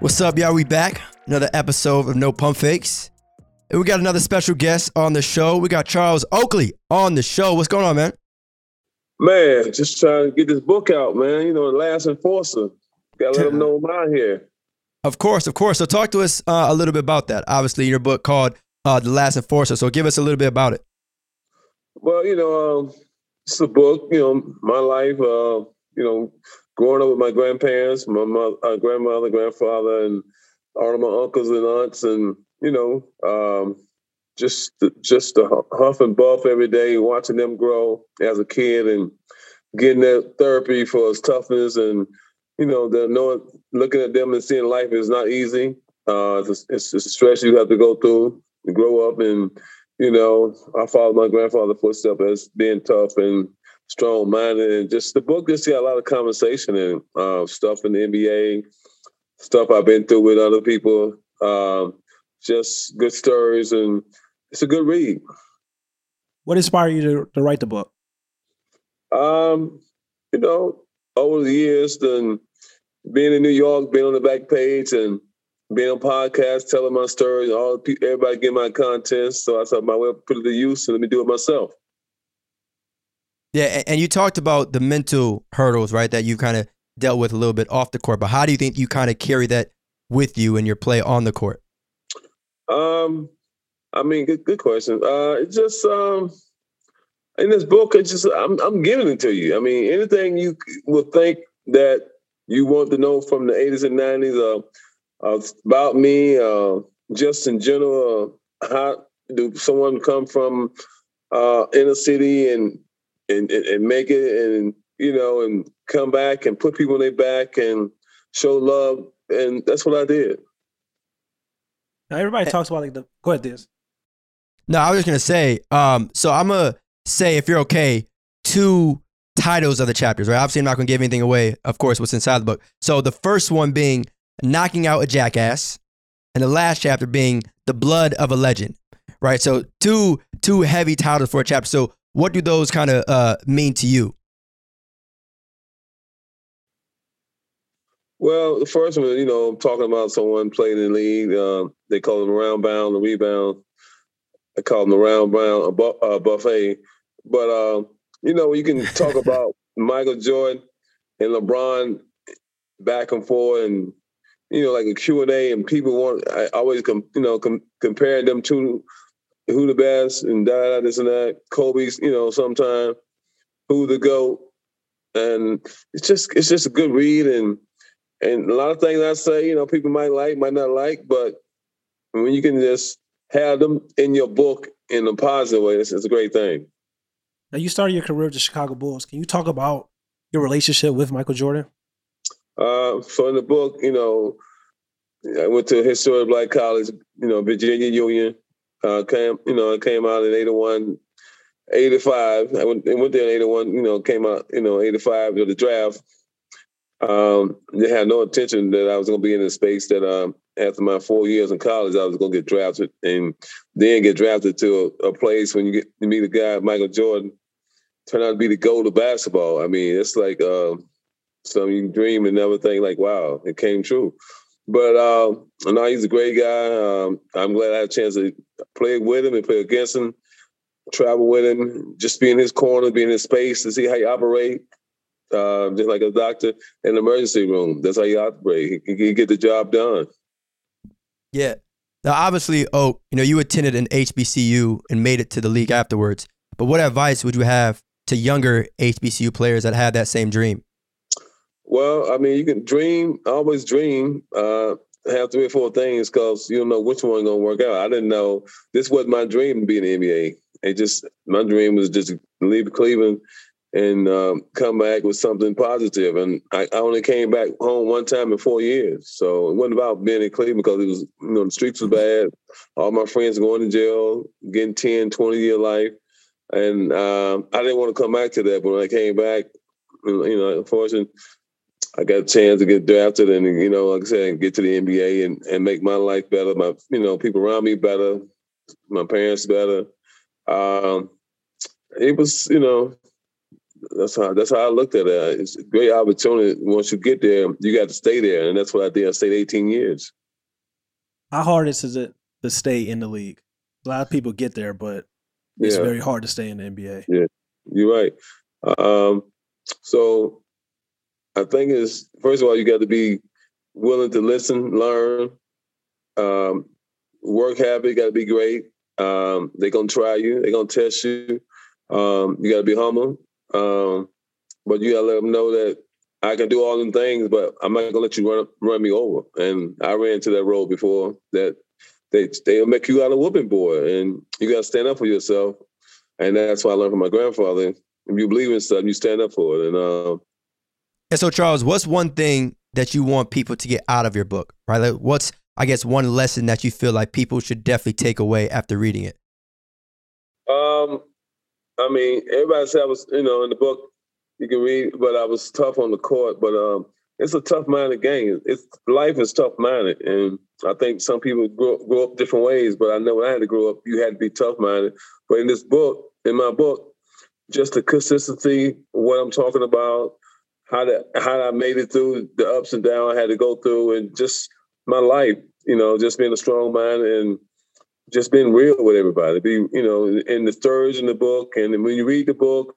What's up, y'all? We back. Another episode of No Pump Fakes. And we got another special guest on the show. We got Charles Oakley on the show. What's going on, man? Man, just trying to get this book out, man. You know, The Last Enforcer. Gotta let them know I'm out here. Of course, of course. So talk to us uh, a little bit about that. Obviously, your book called uh, The Last Enforcer. So give us a little bit about it. Well, you know, um, it's a book, you know, my life, uh, you know, growing up with my grandparents, my mother, uh, grandmother, grandfather, and all of my uncles and aunts, and you know, um, just just the huff and buff every day, watching them grow as a kid, and getting that therapy for his toughness, and you know, the knowing, looking at them and seeing life is not easy. Uh, it's, it's, it's a stress you have to go through to grow up, and you know, I followed my grandfather's footsteps as being tough and strong minded, and just the book just got a lot of conversation and uh, stuff in the NBA, stuff I've been through with other people. Um, just good stories, and it's a good read. What inspired you to, to write the book? Um, you know, over the years, then being in New York, being on the back page, and being on podcasts, telling my stories, all everybody get my content. So I thought, my way put it to use, and let me do it myself. Yeah, and you talked about the mental hurdles, right? That you kind of dealt with a little bit off the court, but how do you think you kind of carry that with you in your play on the court? Um, I mean, good, good question. Uh, it's just um, in this book, it's just I'm I'm giving it to you. I mean, anything you would think that you want to know from the 80s and 90s uh, uh, about me, uh, just in general, uh, how do someone come from uh, inner city and and, and make it and you know and come back and put people in their back and show love and that's what I did. Now everybody talks about like the go ahead this. No, I was just gonna say. Um, so I'm gonna say if you're okay, two titles of the chapters, right? Obviously, I'm not gonna give anything away. Of course, what's inside the book. So the first one being knocking out a jackass, and the last chapter being the blood of a legend, right? So two two heavy titles for a chapter. So what do those kind of uh, mean to you? Well, the first one, you know, I'm talking about someone playing in the league. Uh, they call them round bound, the rebound. I call them the round bound a bu- uh, buffet. But uh, you know, you can talk about Michael Jordan and LeBron back and forth, and you know, like a Q and A, and people want I always com- you know com- comparing them to who the best and da this and that. Kobe's, you know, sometime who the goat, and it's just it's just a good read and and a lot of things I say, you know, people might like, might not like, but when you can just have them in your book in a positive way, it's, it's a great thing. Now you started your career with the Chicago Bulls. Can you talk about your relationship with Michael Jordan? Uh, so in the book, you know, I went to a historic black college, you know, Virginia Union. Uh, came, you know, I came out in 81, 85. I went, went there in 81, you know, came out, you know, 85 to the draft. Um, they had no intention that I was going to be in a space that um, after my four years in college, I was going to get drafted and then get drafted to a, a place when you get to meet a guy, Michael Jordan, turn out to be the gold of basketball. I mean, it's like uh, something you dream and never think like, wow, it came true. But uh, no, he's a great guy. Um, I'm glad I had a chance to play with him and play against him, travel with him, just be in his corner, be in his space to see how he operate. Uh, just like a doctor in the emergency room. That's how you operate. He can get the job done. Yeah. Now, obviously, oh, you know, you attended an HBCU and made it to the league afterwards. But what advice would you have to younger HBCU players that had that same dream? Well, I mean, you can dream, always dream. Uh, have three or four things because you don't know which one gonna work out. I didn't know this was my dream to be in the NBA. It just my dream was just leave Cleveland and um, come back with something positive. And I, I, only came back home one time in four years. So it wasn't about being in Cleveland because it was, you know, the streets was bad. All my friends going to jail, getting 10, 20 year life. And um, I didn't want to come back to that. But when I came back, you know, unfortunately, I got a chance to get drafted and, you know, like I said, get to the NBA and, and make my life better, my, you know, people around me better, my parents better. Um, it was, you know, that's how that's how I looked at it. It's a great opportunity. Once you get there, you got to stay there, and that's what I did. I stayed 18 years. How hard is it to stay in the league? A lot of people get there, but it's Yeah. very hard to stay in the NBA. Yeah, you're right. Um, so I think is first of all, you got to be willing to listen, learn, um, work habit got to be great. Um, they're gonna try you. They're gonna test you. Um, you got to be humble, um, but you got to let them know that I can do all them things, but I'm not gonna let you run run me over. And I ran into that road before that. They they'll make you out a whooping boy, and you got to stand up for yourself. And that's what I learned from my grandfather. If you believe in something, you stand up for it. And um, And so, Charles, what's one thing that you want people to get out of your book, right? Like, what's, I guess, one lesson that you feel like people should definitely take away after reading it? um, I mean, everybody said I was, you know, in the book you can read, but I was tough on the court. But um, it's a tough minded game. It's life is tough minded, and I think some people grow, grow up different ways. But I know when I had to grow up, you had to be tough minded. But in this book, in my book, just the consistency, what I'm talking about, how that how I made it through the ups and downs I had to go through, and just my life, you know, just being a strong mind and just being real with everybody. Be you know, in the stories in the book, and when you read the book,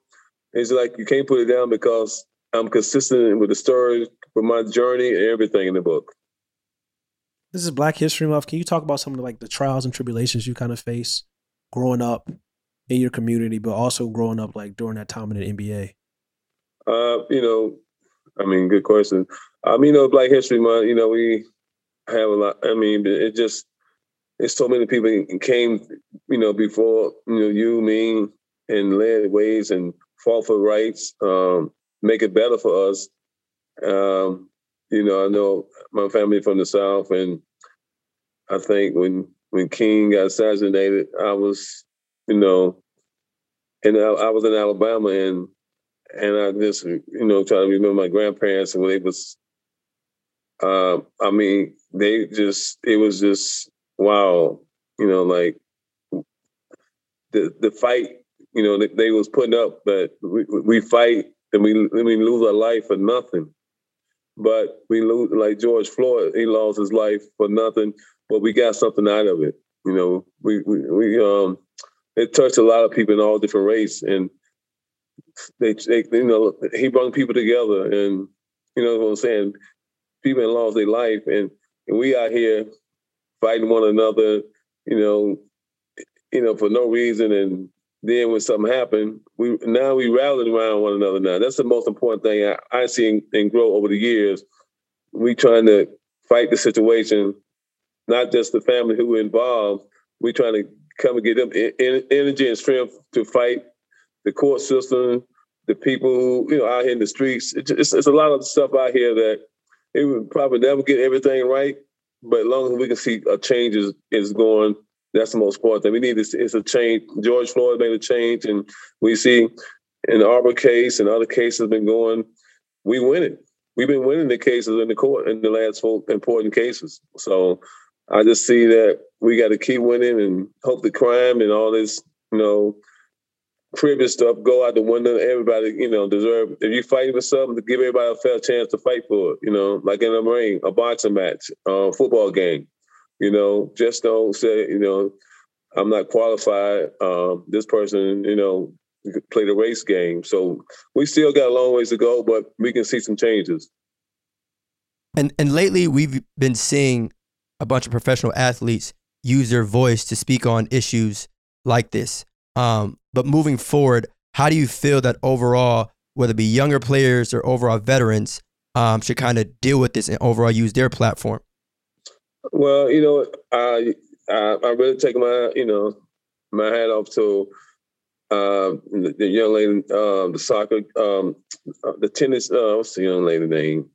it's like you can't put it down because I'm consistent with the story, with my journey, and everything in the book. This is Black History Month. Can you talk about some of the, like the trials and tribulations you kind of face growing up in your community, but also growing up like during that time in the NBA? Uh, you know, I mean, good question. Um, you know, Black History Month. You know, we have a lot. I mean, it just it's so many people came, you know, before you know you, me, and led ways and fought for rights, um, make it better for us. Um, you know, I know my family from the South, and I think when when King got assassinated, I was, you know, and I, I was in Alabama, and and I just, you know, try to remember my grandparents and when they was. Um, I mean, they just it was just wow, you know, like the the fight, you know, they was putting up, but we, we fight and we we lose our life for nothing. But we lose like George Floyd, he lost his life for nothing, but we got something out of it. You know, we we, we um it touched a lot of people in all different race and they, they you know he brought people together and you know what I'm saying people lost their life and, and we out here fighting one another you know you know for no reason and then when something happened we now we rallied around one another now. That's the most important thing I, I see and, grow over the years. We trying to fight the situation not just the family who were involved. We trying to come and get them en- en- energy and strength to fight the court system, the people who you know out here in the streets. It's, it's, it's a lot of stuff out here that it would probably never get everything right, but as long as we can see uh, a change is, is going, that's the most important thing. We need this. It's a change. George Floyd made a change, and we see in the Arbery case and other cases been going. We win it. We've been winning the cases in the court in the last four important cases. So I just see that we got to keep winning and hope the crime and all this, you know, previous stuff go out the window. Everybody, you know, deserve. If you're fighting for something, to give everybody a fair chance to fight for it. You know, like in a ring, a boxing match, a football game. You know, just don't say, you know, I'm not qualified. Um, this person, you know, played a race game. So we still got a long ways to go, but we can see some changes. And and lately we've been seeing a bunch of professional athletes use their voice to speak on issues like this. Um, but moving forward, how do you feel that overall, whether it be younger players or overall veterans, um, should kind of deal with this and overall use their platform? Well, you know, I I, I really take my you know my hat off to uh, the, young lady, um, the soccer, um, uh, the tennis. Uh, what's the young lady name?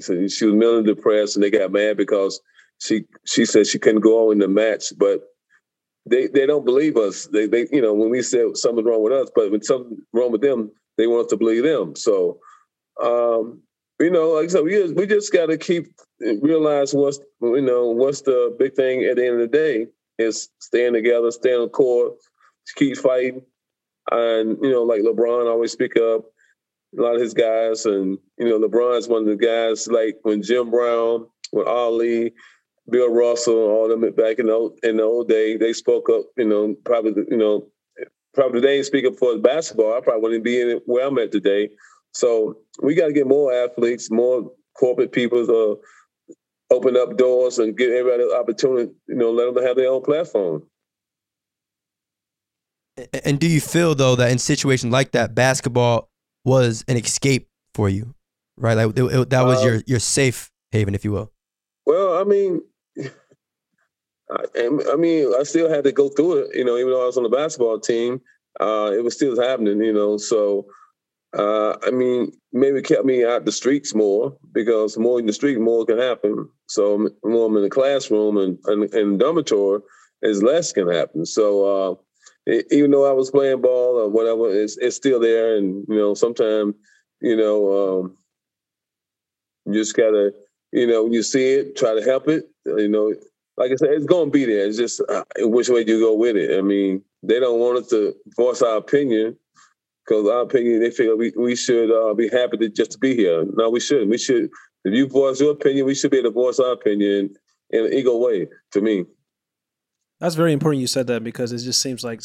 So she was mentally depressed, and they got mad because she she said she couldn't go on in the match, but they they don't believe us. They they you know when we said something's wrong with us, but when something's wrong with them, they want us to believe them. So um, you know, like I said, we just, we just got to keep realize what's you know what's the big thing at the end of the day is staying together, staying on court, keep fighting, and you know like LeBron always speak up. a lot of his guys, and you know, LeBron's one of the guys. Like when Jim Brown, when Ali, Bill Russell, all them back in the old, in the old day, they spoke up. You know, probably you know, probably they ain't speaking for basketball. I probably wouldn't be in it where I'm at today. So we got to get more athletes, more corporate people to open up doors and give everybody the opportunity. You know, let them have their own platform. And do you feel though that in situations like that, basketball was an escape for you, right? Like it, it, that was uh, your your safe haven, if you will. Well, I mean, I, I, mean, I still had to go through it. You know, even though I was on the basketball team, uh, it was still happening. You know, so uh, I mean, maybe kept me out the streets more because more in the street, more can happen. So more I'm in the classroom and and, and dormitory, is less can happen. So uh, even though I was playing ball or whatever, it's, it's still there. And, you know, sometimes, you know, um, you just gotta, you know, when you see it, try to help it. You know, like I said, it's gonna be there. It's just uh, which way do you go with it. I mean, they don't want us to voice our opinion because our opinion, they feel we, we should uh, be happy to just to be here. No, we shouldn't. We should, if you voice your opinion, we should be able to voice our opinion in an equal way, to me. That's very important you said that because it just seems like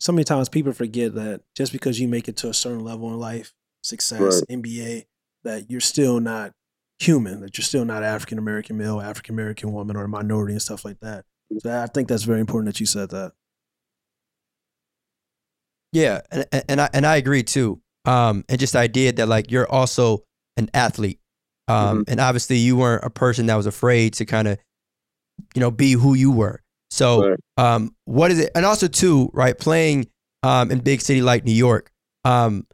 so many times people forget that just because you make it to a certain level in life, success, right. NBA, that you're still not human, that you're still not African American male, African American woman, or a minority and stuff like that. So I think that's very important that you said that. Yeah, and, and I and I agree too. Um, and just the idea that like you're also an athlete, um, mm-hmm. and obviously you weren't a person that was afraid to kind of, you know, be who you were. So, right. um, what is it? And also, too, right? Playing um, in big city like New York, um,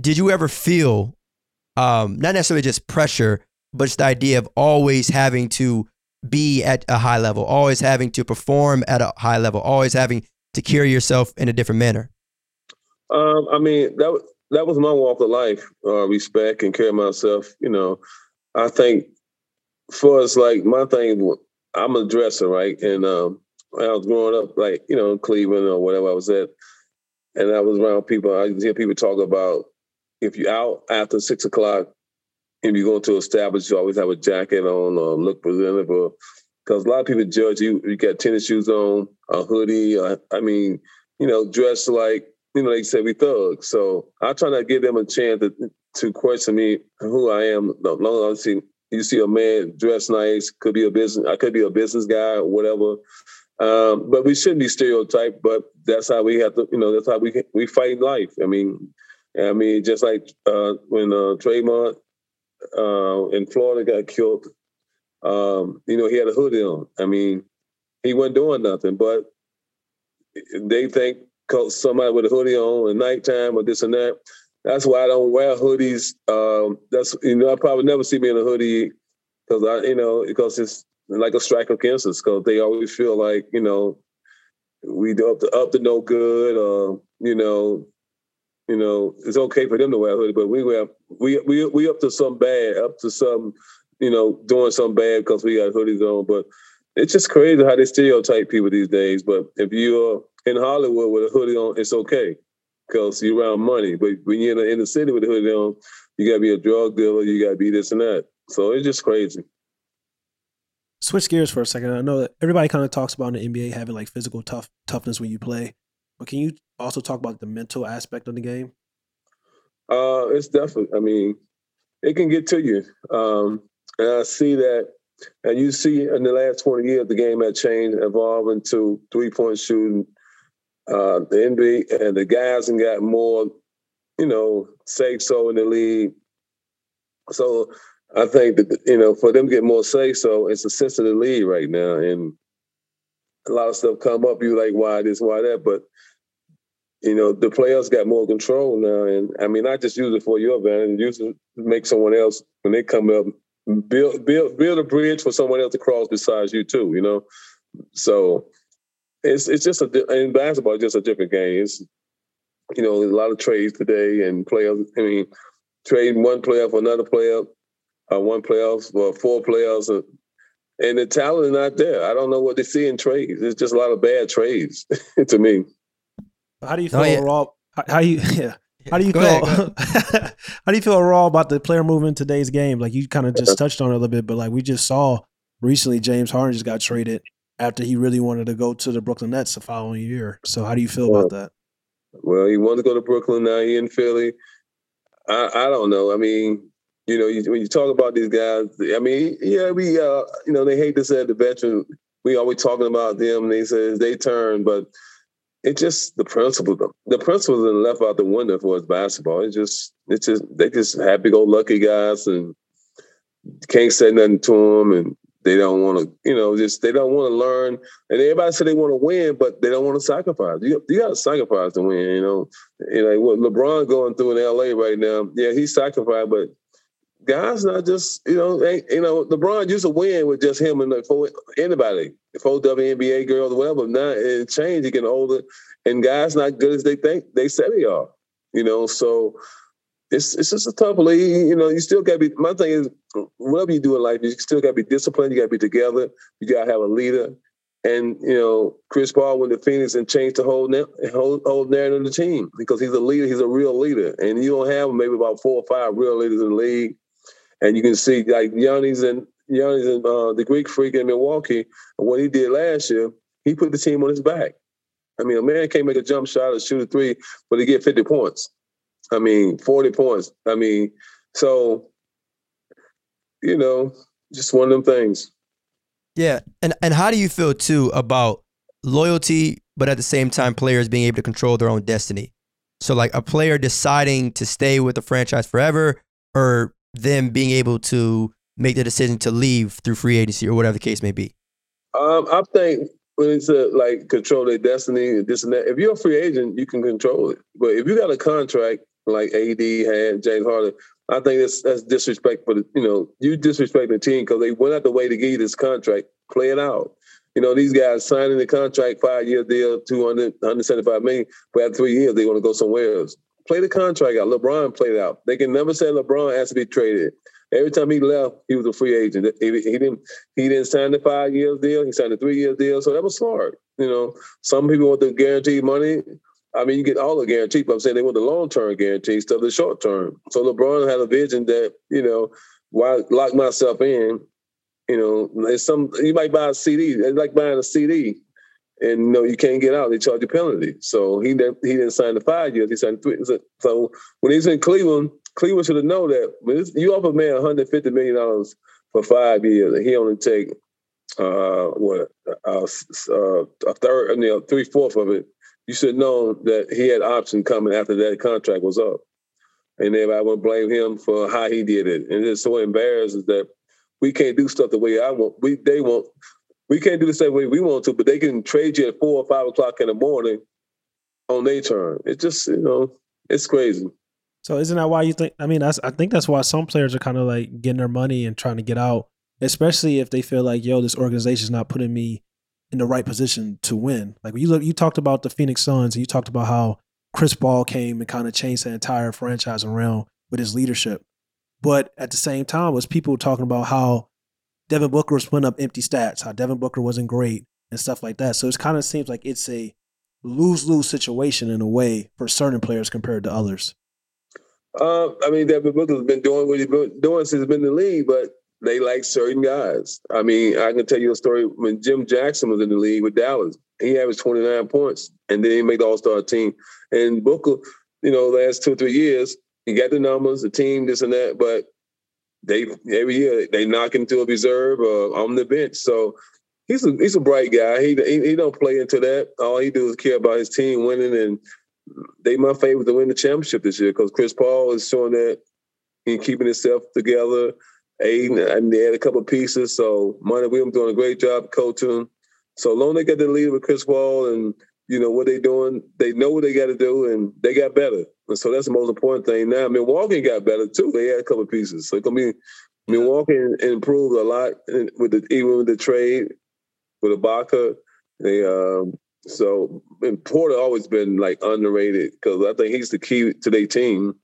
did you ever feel um, not necessarily just pressure, but just the idea of always having to be at a high level, always having to perform at a high level, always having to carry yourself in a different manner? Um, I mean, that that was my walk of life: uh, respect and carry myself. You know, I think for us, like my thing I'm a dresser, right? And um, when I was growing up, like you know, in Cleveland or whatever I was at, and I was around people. I hear people talk about if you're out after six o'clock and you go to establish, you always have a jacket on or look presentable. Because a lot of people judge you. You got tennis shoes on, a hoodie. Or, I mean, you know, dress like you know. They say we thugs. So I try not to give them a chance to to question me who I am. Long as see you see a man dressed nice, could be a business, I could be a business guy or whatever. Um, but we shouldn't be stereotyped. But that's how we have to, you know, that's how we we fight life. I mean, I mean, just like uh, when uh, Trayvon uh, in Florida got killed, um, you know, he had a hoodie on. I mean, he wasn't doing nothing, but they think somebody with a hoodie on at nighttime or this and that, that's why I don't wear hoodies. Um, that's you know I probably never see me in a hoodie because I you know because it's like a strike against us because they always feel like you know we up to up to no good or you know you know it's okay for them to wear a hoodie but we wear we we we up to some bad up to some you know doing some bad because we got hoodies on but it's just crazy how they stereotype people these days but if you're in Hollywood with a hoodie on it's okay because you're around money. But when you're in the, in the city with a hoodie on, you gotta be a drug dealer, you gotta be this and that. So it's just crazy. Switch gears for a second. I know that everybody kind of talks about in the NBA having like physical tough toughness when you play, but can you also talk about the mental aspect of the game? Uh, it's definitely. I mean, it can get to you, um, and I see that. And you see, in the last twenty years, the game had changed, evolving to three point shooting, uh, the NBA and the guys and got more, you know, say so in the league. So I think that you know for them to get more say so, it's a sensitive league right now, and a lot of stuff come up. You like why this, why that, but you know the players got more control now, and I mean I just use it for your advantage. Use it to make someone else when they come up build build build a bridge for someone else to cross besides you too. You know, so it's it's just a in basketball, it's just a different game. It's you know a lot of trades today and players. I mean, trading one player for another player, uh, one player for four players, uh, and the talent is not there. I don't know what they see in trades. It's just a lot of bad trades to me. How do you oh, feel oh, yeah. overall? How, how you yeah? How do you Go feel? ahead, how do you feel overall about the player movement in today's game? Like you kind of just touched on it a little bit, but like we just saw recently, James Harden just got traded after he really wanted to go to the Brooklyn Nets the following year. So how do you feel about that? Well, he wanted to go to Brooklyn. Now he in Philly. I, I don't know. I mean, you know, you, when you talk about these guys, I mean, yeah, we, uh, you know, they hate to say the veteran. We always talking about them. They say they turn, but it's just the principle. The principles are left out the window for us basketball. It's just, it's just they just happy go lucky guys and can't say nothing to them, and they don't want to, you know, just they don't want to learn. And everybody said they want to win, but they don't want to sacrifice. You, you got to sacrifice to win. You know, you know what LeBron going through in L.A. right now. Yeah, he sacrificed, but guys not just you know ain't, you know LeBron used to win with just him and for anybody, four WNBA girls, whatever. Now it changed. He getting older, and guys not good as they think they say they are. You know, so it's it's just a tough league. You know, you still got to be. My thing is, whatever you do in life, you still got to be disciplined. You got to be together. You got to have a leader. And you know, Chris Paul went to Phoenix and changed the whole whole, whole narrative of the team because he's a leader. He's a real leader, and you don't have maybe about four or five real leaders in the league. And you can see like Giannis and Giannis and uh, the Greek Freak in Milwaukee, what he did last year, he put the team on his back. I mean, a man can't make a jump shot or shoot a three, but he get 50 points. I mean, 40 points. I mean, so, you know, just one of them things. Yeah. And and how do you feel too about loyalty, but at the same time players being able to control their own destiny? So like a player deciding to stay with the franchise forever or them being able to make the decision to leave through free agency or whatever the case may be? Um, I think when it's a, like control their destiny and this and that, if you're a free agent, you can control it. But if you got a contract like AD had, James Harden, I think that's that's disrespect for you know you disrespect the team because they went out the way to give you this contract. Play it out. You know these guys signing the contract, five year deal, 200, 175 million. But after three years, they want to go somewhere else. Play the contract out. LeBron played out. They can never say LeBron has to be traded. Every time he left, he was a free agent. He, he didn't he didn't sign the five year deal. He signed a three year deal. So that was smart. You know, some people want the guaranteed money. I mean, you get all the guarantees, but I'm saying they want the long term guarantees instead of the short term. So LeBron had a vision that, you know, why lock myself in? You know, it's some you might buy a CD. It's like buying a CD. And no, you can't get out, they charge you penalty. So he didn't he didn't sign the five years, he signed three. So when he's in Cleveland, Cleveland should have known that when you offer a man 150 million dollars for five years, and he only take uh, what uh, uh, a third, you know, three fourth of it you should know that he had option coming after that contract was up. And everybody would blame him for how he did it. And it's so embarrassing that we can't do stuff the way I want. We they want we can't do the same way we want to, but they can trade you at four or five o'clock in the morning on their turn. It's just, you know, it's crazy. So isn't that why you think I mean that's I think that's why some players are kind of like getting their money and trying to get out, especially if they feel like, yo, this organization is not putting me in the right position to win. Like you look, you talked about the Phoenix Suns, and you talked about how Chris Paul came and kind of changed the entire franchise around with his leadership. But at the same time, was people talking about how Devin Booker was putting up empty stats, how Devin Booker wasn't great and stuff like that. So it kind of seems like it's a lose lose situation in a way for certain players compared to others. Uh, I mean, Devin Booker's been doing what he's been doing since he's been in the league, but they like certain guys. I mean, I can tell you a story when Jim Jackson was in the league with Dallas. He averaged 29 points and then he made the All Star team. And Booker, you know, last two or three years, he got the numbers, the team, this and that, but they every year they knock him to a reserve or on the bench. So he's a he's a bright guy. He, he he don't play into that. All he do is care about his team winning, and they my favorite to win the championship this year because Chris Paul is showing that he's keeping himself together. Ayton, and they had a couple pieces. So Monty Williams doing a great job coaching. So long they got the lead with Chris Paul and you know what they doing, they know what they got to do, and they got better. And so that's the most important thing. Now Milwaukee got better too. They had a couple pieces. So it's gonna be Milwaukee improved a lot with the even with the trade with Ibaka. They um so and Portis always been like underrated because I think he's the key to their team.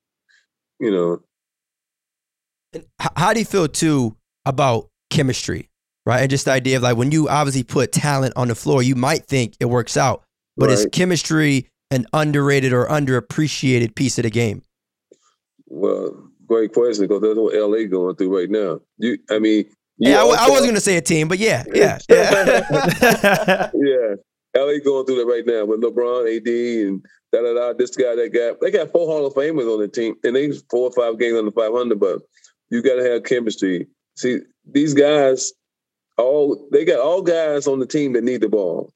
You know, how do you feel too about chemistry, right? And just the idea of like when you obviously put talent on the floor, you might think it works out, but right. is chemistry an underrated or underappreciated piece of the game? Well, great question because that's what LA going through right now. You, I mean, you Yeah, I, w- I also- wasn't going to say a team, but yeah, yeah, yeah. yeah, LA going through that right now with LeBron, AD, and da da da. This guy, that guy. They got four Hall of Famers on the team, and they four or five games under five hundred. But you got to have chemistry. See, these guys, all they got all guys on the team that need the ball.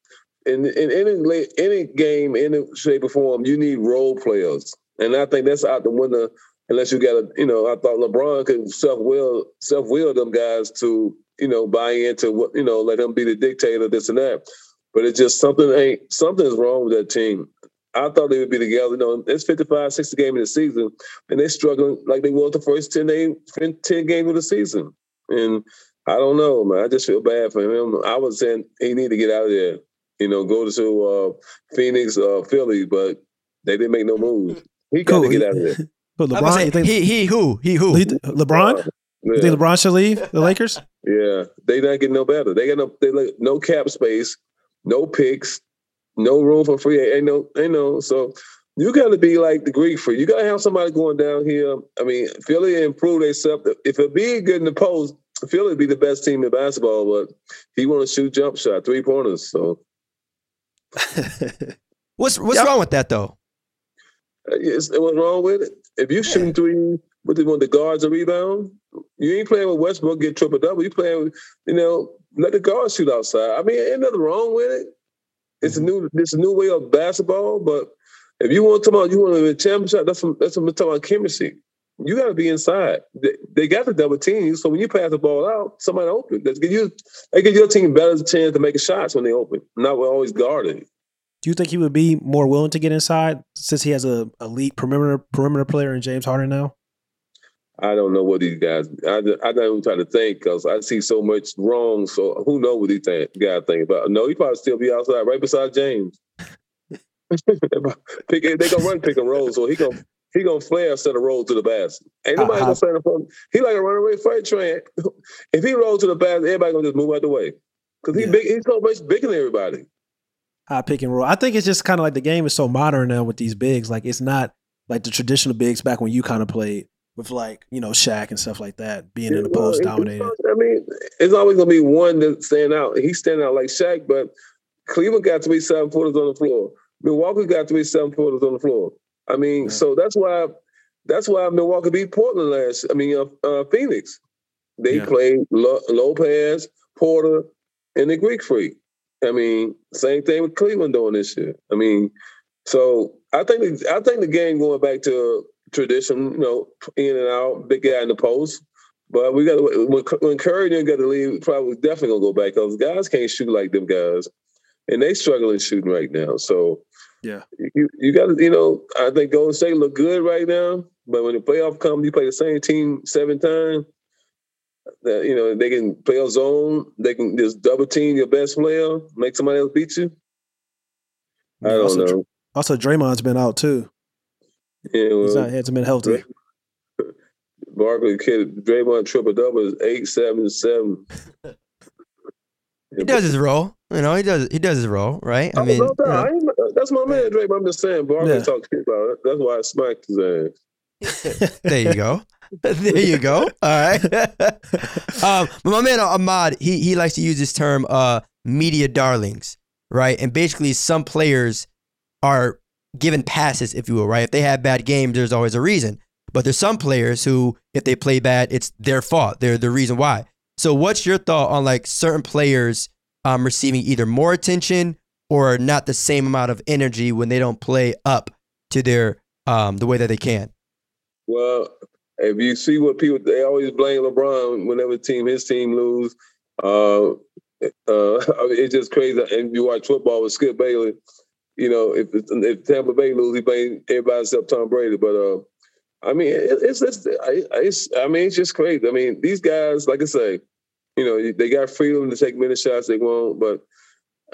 In in any any game, any shape or form, you need role players, and I think that's out the window. Unless you got a, you know, I thought LeBron could self will self will them guys to, you know, buy into what, you know, let him be the dictator, this and that. But it's just something ain't something's wrong with that team. I thought they would be together. You know, it's 55, 60 games in the season, and they're struggling like they were the first 10, day, 10 games of the season. And I don't know, man. I just feel bad for him. I was saying he need to get out of there. You know, go to uh, Phoenix, uh, Philly, but they didn't make no moves. He got Cool. to get out of there. But I was LeBron, say, think, he, he, who? He, who? you think LeBron? You think LeBron should leave the Lakers? Yeah, they not getting no better. They got no, they like no cap space, no picks, no room for free. Ain't no, ain't no. So you got to be like the Greek freak. You got to have somebody going down here. I mean, Philly improve themselves. If it be good in the post, Philly would be the best team in basketball. But he want to shoot jump shot, three pointers. So What's what's Yeah. wrong with that though? uh, yes, what's wrong with it? If you shooting three, what they want the guards a rebound? You ain't playing with Westbrook get triple double. You playing, with, you know, let the guards shoot outside. I mean, ain't nothing wrong with it. It's a new, it's a new way of basketball. But if you want to talk about you want to win a championship, that's what, that's what we're talking about chemistry. You got to be inside. They, they got the double team so when you pass the ball out, somebody open. That's give you, they give your team better chance to make shots when they open. Not always guarding. Do you think he would be more willing to get inside since he has a elite perimeter perimeter player in James Harden now? I don't know what these guys. I, I don't even try to think because I see so much wrong. So who knows what these think, guy think about? No, he probably still be outside right beside James. pick, they gonna run pick and roll, so he gonna he gonna flare instead of roll to the basket. Ain't nobody Uh-huh. gonna stand in front. He like a runaway freight train. if he rolls to the basket, everybody gonna just move out the way because he Yeah. big. He's so much bigger than everybody. High pick and roll. I think it's just kind of like the game is so modern now with these bigs. Like it's not like the traditional bigs back when you kind of played with like you know Shaq and stuff like that, being in the post it- dominated. I mean, it's always gonna be one that stand out. He's standing out like Shaq, but Cleveland got three seven footers on the floor. Milwaukee got three seven footers on the floor. I mean, Yeah. so that's why that's why Milwaukee beat Portland last. I mean, uh, uh, Phoenix. They Yeah. played Lo- Lopez, Portis, and the Greek Freak. I mean, same thing with Cleveland doing this year. I mean, so I think I think the game going back to tradition, you know, in and out, big guy in the post. But we got to when, when Curry didn't get to leave, probably definitely gonna go back because guys can't shoot like them guys, and they struggling shooting right now. So Yeah. you you got to you know I think Golden State look good right now, but when the playoff comes, you play the same team seven times. That you know they can play a zone, they can just double team your best player, make somebody else beat you. I don't also, know. Also, Draymond's been out too. Yeah, He's not, he hasn't been healthy. Barkley kid Draymond triple double is eight seven seven. He does his role. You know, he does he does his role, right? I I mean, mean, you know. That's my man, Draymond. I'm just saying, Barkley Yeah. talks shit about it. That's why I smacked his ass. there you go. there you go. All right. um, but my man Ahmad, he he likes to use this term, uh, media darlings, right? And basically, some players are given passes, if you will, right? If they have bad games, there's always a reason. But there's some players who, if they play bad, it's their fault. They're the reason why. So, what's your thought on like certain players um, receiving either more attention or not the same amount of energy when they don't play up to their um, the way that they can? Well, if you see what people they always blame LeBron whenever team his team lose. Uh, uh, I mean, it's just crazy. And you watch football with Skip Bayless. You know, if if Tampa Bay lose, he blame everybody except Tom Brady. But uh, I mean, it, it's it's, I, it's I mean, it's just crazy. I mean, these guys, like I say, you know, they got freedom to take many shots they want. But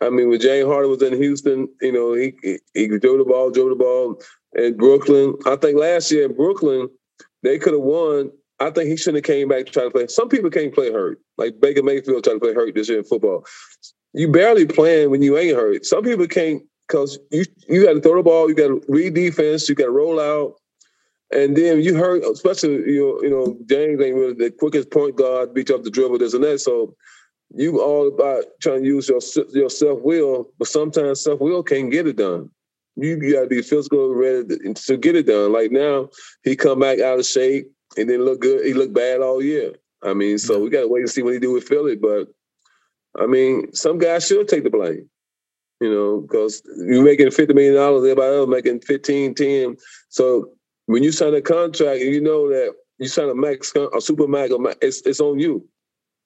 I mean, when James Harden was in Houston, you know, he he, he drove the ball, drove the ball. In Brooklyn, I think last year in Brooklyn, they could have won. I think he shouldn't have came back to try to play. Some people can't play hurt, like Baker Mayfield trying to play hurt this year in football. You barely playing when you ain't hurt. Some people can't because you you got to throw the ball, you got to read defense, you got to roll out, and then you heard, especially you know, you know James ain't really the quickest point guard, beat you up the dribble, this and that. So you all about trying to use your your self will, but sometimes self will can't get it done. You, you got to be physical, ready to, to, get it done. Like now, he come back out of shape and then look good. He looked bad all year. I mean, so we got to wait and see what he do with Philly. But I mean, some guys should take the blame you know, because you're making $50 million, everybody else making 15, 10. So when you sign a contract and you know that you sign a max, a super max, it's, it's on you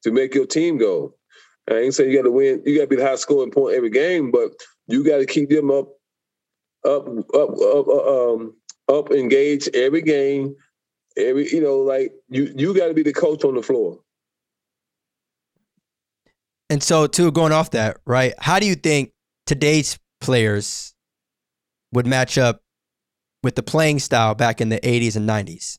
to make your team go. I ain't saying you got to win, you got to be the high scoring point every game, but you got to keep them up, up, up, up, um, up, engaged every game. Every, you know, like you, you got to be the coach on the floor. And so, too, going off that, right? How do you think today's players would match up with the playing style back in the 80s and 90s?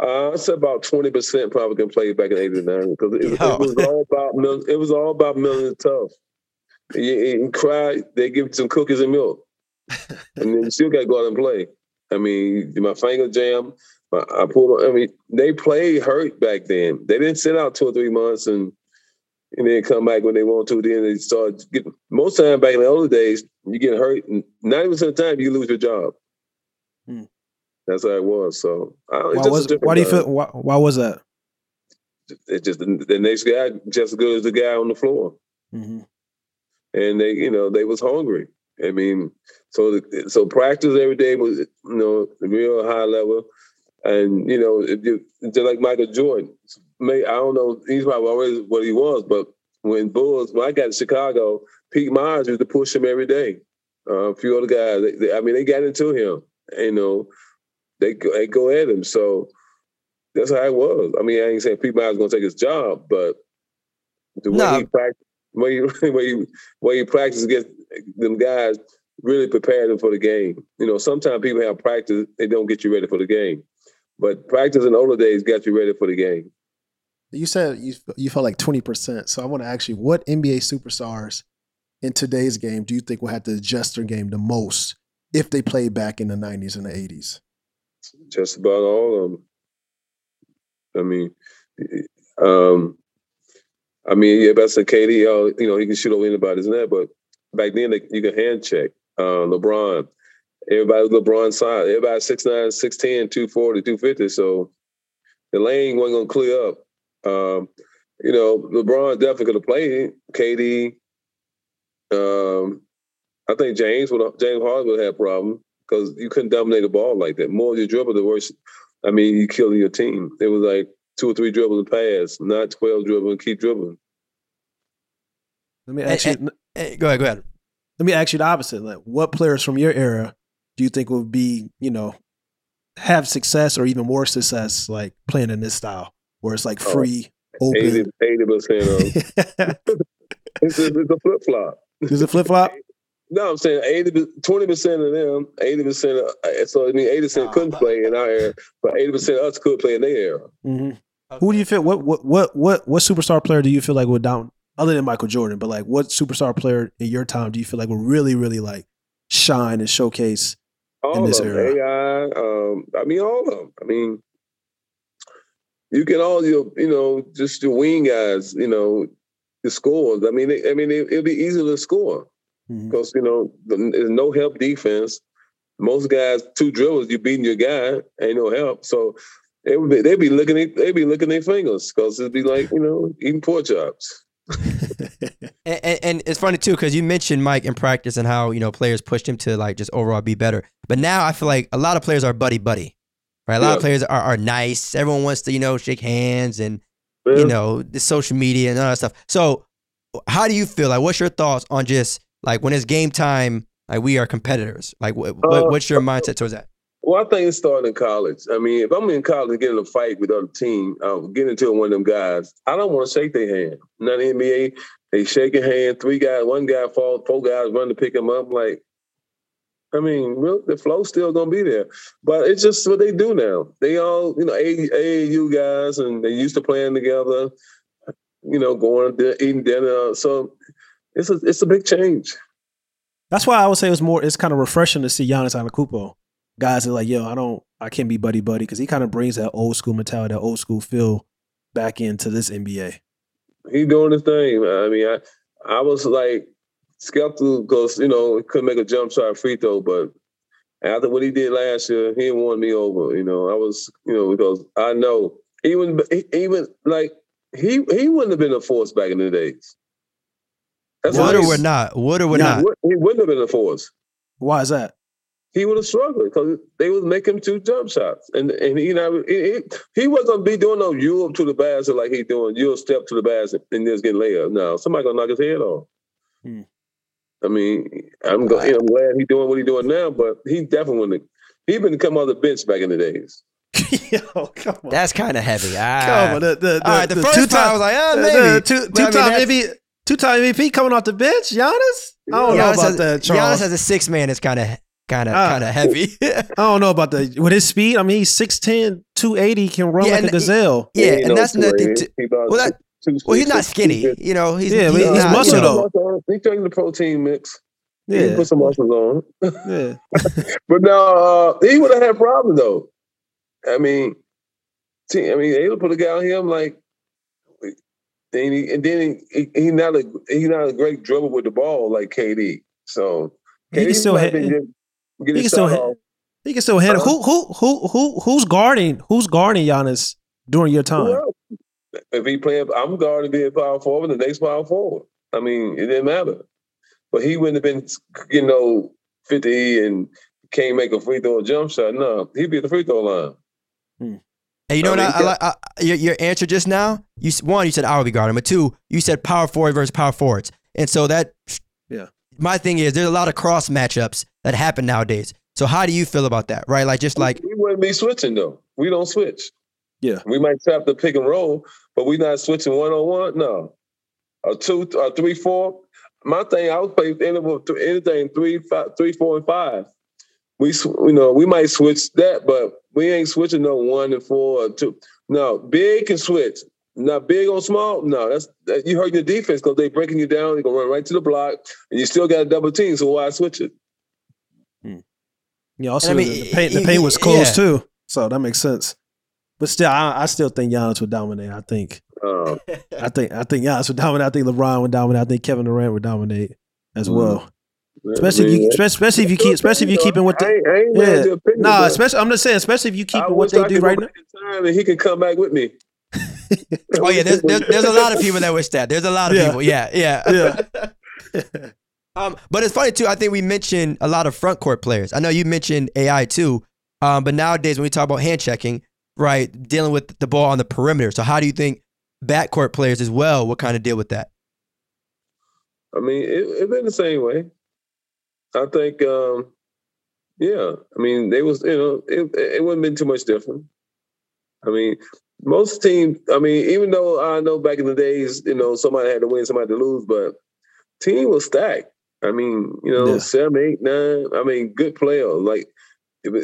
Uh, I'd say about twenty percent probably can play back in '89 because it, it, was all about it was all about and tough. You, you cry, they give you some cookies and milk, and then you still got to go out and play. I mean, my finger jam. I pulled. I mean, they played hurt back then. They didn't sit out two or three months and and then come back when they want to. Then they start getting most time back in the older days, you get hurt, and ninety percent of the time you lose your job. Hmm. That's how it was. So why, was, why do you feel? Why, why was that? It's just the, the, next guy just as good as the guy on the floor, mm-hmm. and they, you know, they was hungry. I mean, so the, so practice every day was, you know, real high level, and you know, if you just like Michael Jordan, may I don't know, he's probably always what he was, but when Bulls, when I got to Chicago, Pete Myers used to push him every day. Uh, a few other guys, they, they, I mean, they got into him. You know, they they go at him. So that's how it was. I mean, I ain't saying Pete Myers gonna take his job, but the way no. he practice, way he, way he, way he practice against them guys really prepared them for the game. You know, sometimes people have practice, they don't get you ready for the game. But practice in the older days got you ready for the game. You said you you felt like twenty percent. So I want to ask you, what NBA superstars in today's game do you think will have to adjust their game the most if they played back in the nineties and the eighties? Just about all of them. I mean, um, I mean, yeah, that's a KD. You know, he can shoot over anybody's net, but back then you could hand check. Uh, LeBron, everybody was LeBron size. Everybody 6'9", 6'10", 240, 250. So the lane wasn't gonna clear up. Um, you know, LeBron definitely could have played. KD, um, I think James would James Harden would have a problem because you couldn't dominate the ball like that. More you dribble, the worse. I mean, you killing your team. It was like two or three dribbles and pass, not twelve dribbling, keep dribbling. Let me ask hey, you. Hey, go ahead. Go ahead. Let me ask you the opposite. Like, what players from your era do you think would be, you know, have success or even more success, like playing in this style? where it's like oh, free, oh, open. 80 percent of it's a, it's a flip flop. Is it flip flop? No, I'm saying 80, 20 percent of them, eighty percent. So I mean, eighty percent oh, couldn't play in our era, but eighty percent of us could play in their era. Mm-hmm. Okay. Who do you feel? What what what what what superstar player do you feel like would down other than Michael Jordan? But like, what superstar player in your time do you feel like would really really like shine and showcase all in this era? AI, um, I mean, all of them. I mean, you can all your you know just your wing guys you know the scores. I mean, it, I mean it, will be easy to score because mm-hmm. you know there's no help defense. Most guys two dribbles, you beating your guy, ain't no help. So it would be, they'd be looking at they'd be looking their fingers because it'd be like you know eating pork chops. and, and, and, it's funny too because you mentioned Mike in practice and how you know players pushed him to like just overall be better. But now I feel like a lot of players are buddy buddy right? A lot yeah. of players are, are nice. Everyone wants to, you know, shake hands and, yeah. you know, the social media and all that stuff. So, how do you feel? Like, what's your thoughts on just like when it's game time? Like, we are competitors. Like, what, uh, what's your mindset towards that? Well, I think it started in college. I mean, if I'm in college getting a fight with other team, uh, getting into one of them guys, I don't want to shake their hand. Not the NBA, they shake a hand. Three guys, one guy falls, four guys run to pick him up. Like, I mean, real, the flow's still gonna be there, but it's just what they do now. They all, you know, AAU guys, and they used to playing together. You know, going to eating dinner. So it's a it's a big change. That's why I would say it's more. It's kind of refreshing to see Giannis Antetokounmpo. Guys are like, yo, I don't, I can't be buddy buddy because he kind of brings that old school mentality, that old school feel back into this NBA. He doing his thing. Man. I mean, I I was like skeptical because you know he couldn't make a jump shot free throw, but after what he did last year, he won me over. You know, I was you know because I know even even like he he wouldn't have been a force back in the days. That's would or would not? Would or would not? He wouldn't have been a force. Why is that? He would have struggled because they would make him two jump shots, and and he, you know he, he wasn't gonna be doing no Europe to the basket like he doing. You'll step to the basket and just get layup. No, somebody gonna knock his head off. Hmm. I mean, I'm, go, I'm glad he's doing what he's doing now, but he definitely wouldn't. He been come on the bench back in the days. Yo, come on. That's kind of heavy. Ah. Come on. The, the, the, All right, the, the first two time, I was like, oh, maybe. two, two time I mean, MVP, two time MVP coming off the bench. Giannis. I don't Giannis know about has, that. Charles. Giannis as a six man is kind of kind of uh, kind of heavy. I don't know about the with his speed. I mean, he's 6'10", 280, can run yeah, like a gazelle. Yeah, yeah and that's nothing. To, well, that, well, he's not skinny. You know, he's yeah, he's, he's not, muscle you know, though. He's taking the protein mix. Yeah, he put some muscles on. Yeah, but now uh, he would have had problems though. I mean, see, I mean, they would put a guy on him like, and, he, and then he, he, not a he not a great dribble with the ball like KD. So he can still hit. He can still hit. He can still hit. Uh-huh. Who who who who who's guarding? Who's guarding Giannis during your time? If he playing, I'm guarding being power forward. The next power forward. I mean, it didn't matter. But he wouldn't have been, you know, 50 and can't make a free throw jump shot. No, he'd be at the free throw line. Hmm. Hey, you know what? I, I, I, your, your answer just now. You one, you said I would be guarding, but two, you said power forward versus power forwards, and so that. Yeah. My thing is, there's a lot of cross matchups that happen nowadays. So how do you feel about that? Right, like just like we wouldn't be switching though. We don't switch. Yeah. We might trap the pick and roll, but we're not switching one on one. No. A two, a three, four my thing, I was play interval anything three, five, three, four, and five. We, you know, we might switch that, but we ain't switching no one and four or two. No, big can switch. Not big on small. No, that's that, you hurt your defense because they breaking you down. They gonna run right to the block, and you still got a double team. So why switch it? Hmm. Yeah, also I mean, the, paint, the paint was closed yeah. too, so that makes sense. But still, I, I still think Giannis would dominate. I think uh, I think I think Giannis would dominate. I think LeBron would dominate. I think Kevin Durant would dominate as mm-hmm. well. Especially if you, especially if you keep, especially if you keeping with the, I ain't, I ain't yeah. Nah, especially I'm just saying, especially if you keep what they do right now. Time and he can come back with me. oh yeah, there's, there's, there's a lot of people that wish that. There's a lot of yeah. people. Yeah, yeah, yeah. um, but it's funny too. I think we mentioned a lot of front court players. I know you mentioned AI too. Um, but nowadays when we talk about hand checking, right, dealing with the ball on the perimeter. So how do you think backcourt players as well what kind of deal with that? I mean, it, it been the same way. I think, um, yeah. I mean, they was you know it, it wouldn't been too much different. I mean, most teams. I mean, even though I know back in the days, you know, somebody had to win, somebody to lose, but team was stacked. I mean, you know, yeah. seven, eight, nine. I mean, good player. Like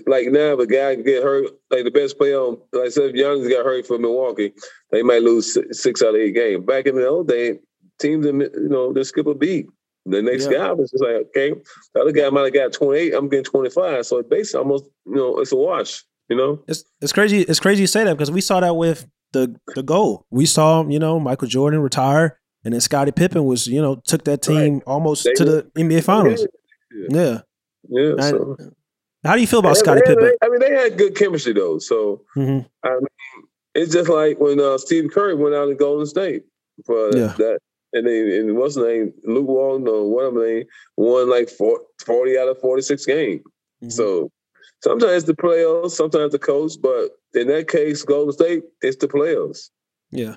like now, if a guy get hurt, like the best player on, like said, if Giannis got hurt for Milwaukee, they might lose six out of eight games. Back in the old day, teams, you know, they skip a beat. The next yeah. guy was just like, okay, the other guy might have got 28, I'm getting 25. So it's basically almost, you know, it's a wash, you know? It's it's crazy. It's crazy you say that because we saw that with the the goal. We saw, you know, Michael Jordan retire and then Scottie Pippen was, you know, took that team right. almost they to the NBA finals. Yeah. Yeah. yeah so. How do you feel about Scottie Pippen? I mean, they had good chemistry though. So mm-hmm. I mean, it's just like when uh, Steve Curry went out in Golden State for yeah. that, and they and what's the name? Luke Walton or whatever they won like 40 out of forty six games. Mm-hmm. So sometimes the players, sometimes the coach, but in that case, Golden State, it's the players. Yeah.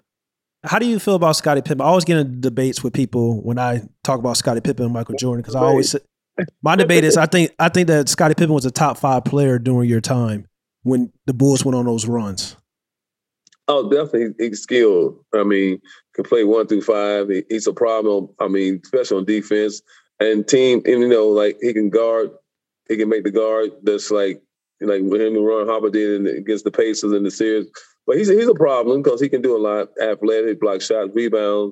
How do you feel about Scottie Pippen? I always get in debates with people when I talk about Scottie Pippen and Michael Jordan because I always my debate is I think I think that Scottie Pippen was a top five player during your time when the Bulls went on those runs. Oh, definitely, he's skilled. I mean, can play one through five. He, he's a problem. I mean, especially on defense and team. And, you know, like he can guard. He can make the guard. That's like like with him and Ron Harper did against the Pacers in the series. But he's he's a problem because he can do a lot. Athletic, block shots, rebound.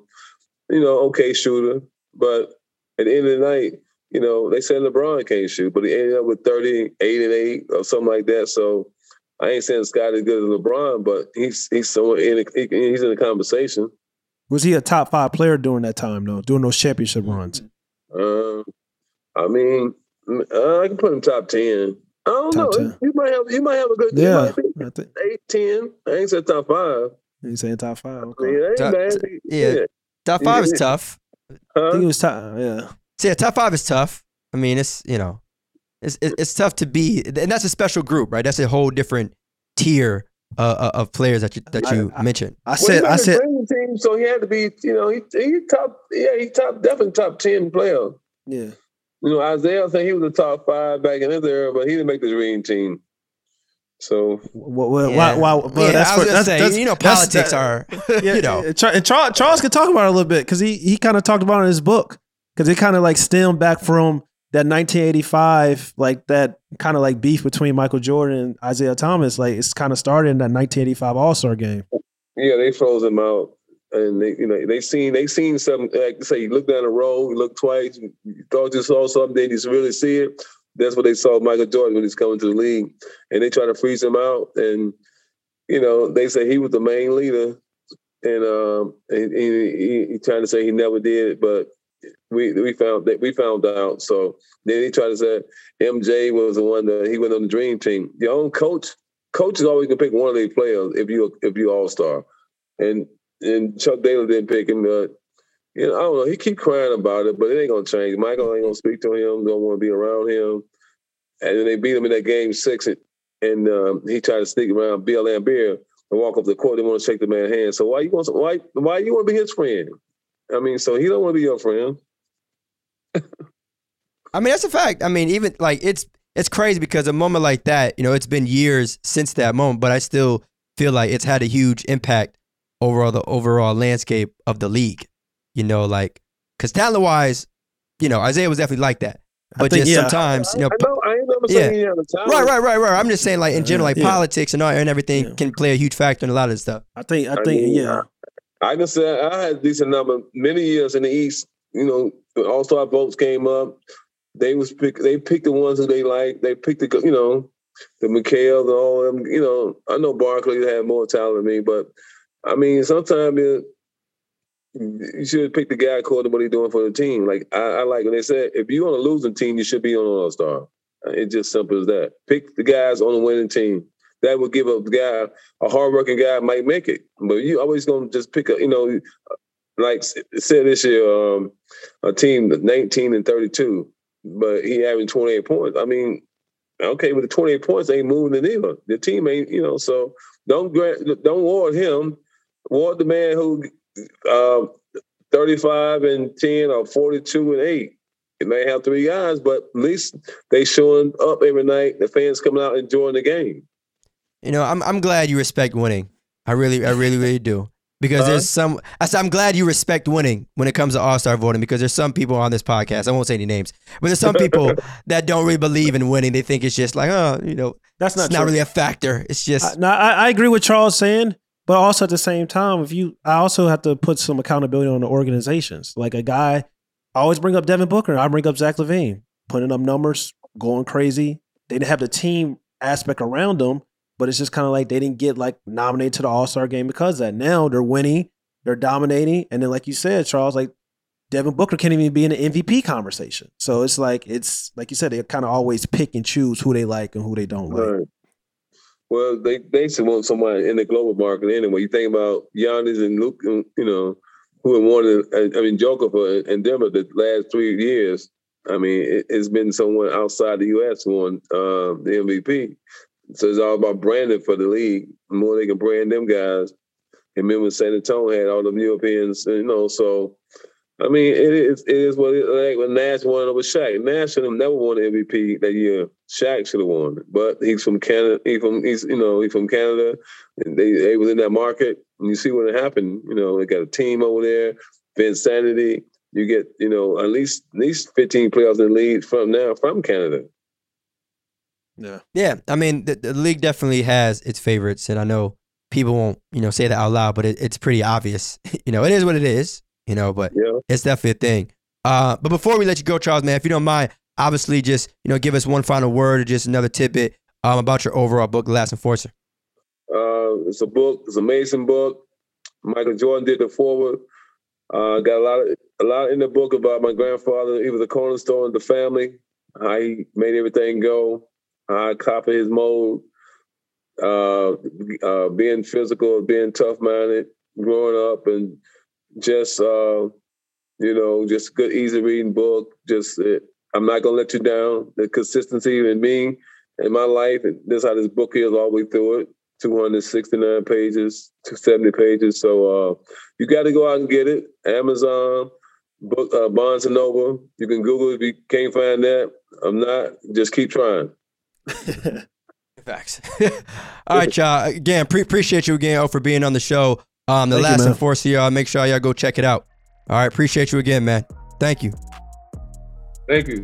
You know, okay shooter. But at the end of the night, you know, they said LeBron can't shoot, but he ended up with 38 and 8 or something like that. So I ain't saying Scott is good as LeBron, but he's he's somewhere in a, he's in the conversation. Was he a top five player during that time though, during those championship runs? Um, I mean, uh, I can put him top ten. I don't top know. 10. You might have you might have a good yeah. Think, eight, ten. I ain't said top five. You saying top five? Okay. I mean, top, yeah. yeah. top five is tough. Huh? I think it was top. Yeah. So yeah, top five is tough. I mean, it's you know, it's it's tough to be, and that's a special group, right? That's a whole different tier uh, uh of players that you that you I, mentioned. I, I said, well, I said, team, so he had to be, you know, he he top, yeah, he top, definitely top ten player. Yeah. You know, Isiah I think he was the top five back in his era, but he didn't make the dream team. So, well, well, yeah. why, why, well, yeah, that's, I was that's, say, that's, you know, politics are, yeah, you know. And Charles, Charles could talk about it a little bit because he he kind of talked about it in his book because it kind of like stemmed back from that 1985, like that kind of like beef between Michael Jordan and Isiah Thomas. Like it's kind of started in that 1985 All Star game. Yeah, they froze him out, and they, you know, they seen they seen something. Like say, you look down the road, you look twice, you thought you saw something, then you really see it. That's what they saw Michael Jordan when he's coming to the league, and they try to freeze him out. And you know, they say he was the main leader, and um, and he, he, he trying to say he never did, but we we found that we found out. So then he tried to say MJ was the one that he went on the dream team. Your own coach, coach is always gonna pick one of their players if you if you all star. And and Chuck Daly didn't pick him, but you know, I don't know. He keep crying about it, but it ain't gonna change. Michael ain't gonna speak to him, don't want to be around him. And then they beat him in that game six and, and um, he tried to sneak around Bill Laimbeer and walk up the court. They want to shake the man's hand. So why you want why why you want to be his friend? I mean, so he don't want to be your friend. I mean, that's a fact. I mean, even like it's it's crazy because a moment like that, you know, it's been years since that moment, but I still feel like it's had a huge impact overall the overall landscape of the league. You know, like because talent wise, you know, Isiah was definitely like that. But think, just yeah. sometimes, you know, I, know, I ain't never yeah. saying Right, right, right, right. I'm just saying, like in general, like yeah. politics and all and everything can play a huge factor in a lot of stuff. I think, I think, I mean, yeah. I can say I had a decent number many years in the East. You know, All Star votes came up. They was pick. They picked the ones who they like. They picked the you know the McHale and all them. You know, I know Barkley had more talent than me, but I mean, sometimes you should pick the guy according to what he's doing for the team. Like I, I like when they said, if you're on a losing team, you should be on an All Star. It's just simple as that. Pick the guys on the winning team that would give a guy, a hardworking guy might make it. But you always gonna just pick a, you know, like said this year, um, a team 19 and 32, but he having 28 points. I mean, okay, with the 28 points, ain't moving the needle. The team ain't, you know, so don't don't ward him. Ward the man who uh, 35 and 10 or 42 and 8. It may have three guys, but at least they showing up every night. The fans coming out enjoying the game. You know, I'm I'm glad you respect winning. I really, I really, really do. Because uh-huh. there's some, I said, I'm glad you respect winning when it comes to All Star voting. Because there's some people on this podcast, I won't say any names, but there's some people that don't really believe in winning. They think it's just like, oh, you know, that's not, not really a factor. It's just. no, I, I agree with Charles saying, but also at the same time, if you, I also have to put some accountability on the organizations. Like a guy, I always bring up Devin Booker. I bring up Zach LaVine, putting up numbers, going crazy. They didn't have the team aspect around them but it's just kind of like they didn't get like nominated to the All Star game because that. Now they're winning, they're dominating, and then like you said, Charles, like Devin Booker can't even be in the MVP conversation. So it's like it's like you said, they kind of always pick and choose who they like and who they don't like. Right. Well, they should want someone in the global market anyway. You think about Giannis and Luke, you know, who have won. I mean, Joker for in Denver the last three years. I mean, it, has been someone outside the U.S. who won uh, the MVP. So it's all about branding for the league. The more they can brand them guys. And remember, San Antonio had all the Europeans, you know. So, I mean, it is it is what it like when Nash won over Shaq. Nash should have never won the MVP that year. Shaq should have won, but he's from Canada. He from he's you know he's from Canada. And they they was in that market, and you see what happened. You know, they got a team over there. Vinsanity. You get you know at least at least fifteen players in the league from now from Canada. Yeah. Yeah. I mean, the, the, league definitely has its favorites, and I know people won't, you know, say that out loud, but it, it's pretty obvious. you know, it is what it is. You know, but yeah. it's definitely a thing. Uh, but before we let you go, Charles, man, if you don't mind, obviously just you know give us one final word or just another tidbit um, about your overall book, The Last Enforcer. Uh, it's a book. It's an amazing book. Michael Jordan did the forward. Uh, got a lot of a lot in the book about my grandfather. He was a cornerstone of the family. How he made everything go. I copy his mode. Uh, uh, being physical, being tough minded, growing up, and just uh, you know, just good, easy reading book. Just uh, I'm not gonna let you down. The consistency in me in my life, and this how this book is all the way through it. 269 pages, 270 pages. So uh, you got to go out and get it. Amazon, book, uh, Barnes and Noble. You can Google if you can't find that. I'm not. Just keep trying. Facts. All right, y'all. Again, pre- appreciate you again oh, for being on the show. Um, the Thank you, last man. enforcer, y'all. Make sure y'all go check it out. All right, appreciate you again, man. Thank you. Thank you.